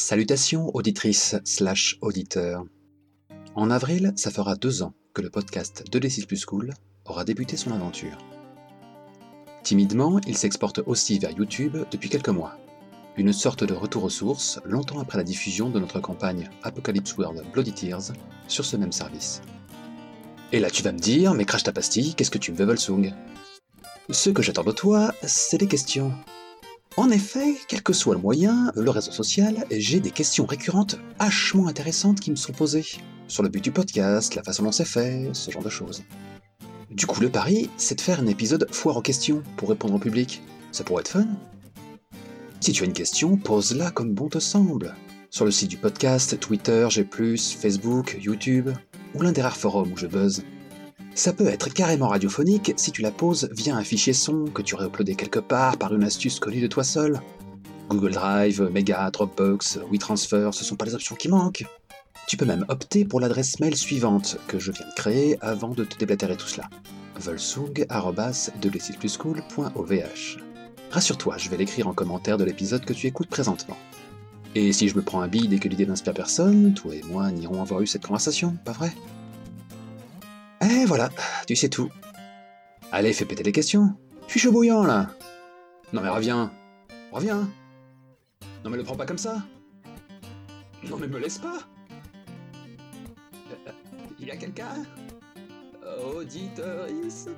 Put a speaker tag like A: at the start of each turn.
A: Salutations auditrices slash auditeurs. En avril, ça fera deux ans que le podcast de D6 Plus Cool aura débuté son aventure. Timidement, il s'exporte aussi vers YouTube depuis quelques mois. Une sorte de retour aux sources, longtemps après la diffusion de notre campagne Apocalypse World Bloody Tears sur ce même service. Et là tu vas me dire, mais crache ta pastille, qu'est-ce que tu me veux Volsung Ce que j'attends de toi, c'est des questions. En effet, quel que soit le moyen, le réseau social, j'ai des questions récurrentes hachement intéressantes qui me sont posées. Sur le but du podcast, la façon dont c'est fait, ce genre de choses. Du coup, le pari, c'est de faire un épisode foire aux questions pour répondre au public. Ça pourrait être fun. Si tu as une question, pose-la comme bon te semble. Sur le site du podcast, Twitter, G+, Facebook, YouTube, ou l'un des rares forums où je buzz. Ça peut être carrément radiophonique si tu la poses via un fichier son que tu aurais uploadé quelque part par une astuce connue de toi seul. Google Drive, Mega, Dropbox, WeTransfer, ce sont pas les options qui manquent. Tu peux même opter pour l'adresse mail suivante que je viens de créer avant de te déblatérer tout cela. volsung.de Rassure-toi, je vais l'écrire en commentaire de l'épisode que tu écoutes présentement. Et si je me prends un bide et que l'idée n'inspire personne, toi et moi n'irons avoir eu cette conversation, pas vrai? Et voilà, tu sais tout. Allez, fais péter les questions. Je suis chaud bouillant là. Non mais reviens. Reviens. Non mais le prends pas comme ça. Non mais me laisse pas. Il y a quelqu'un? Auditoris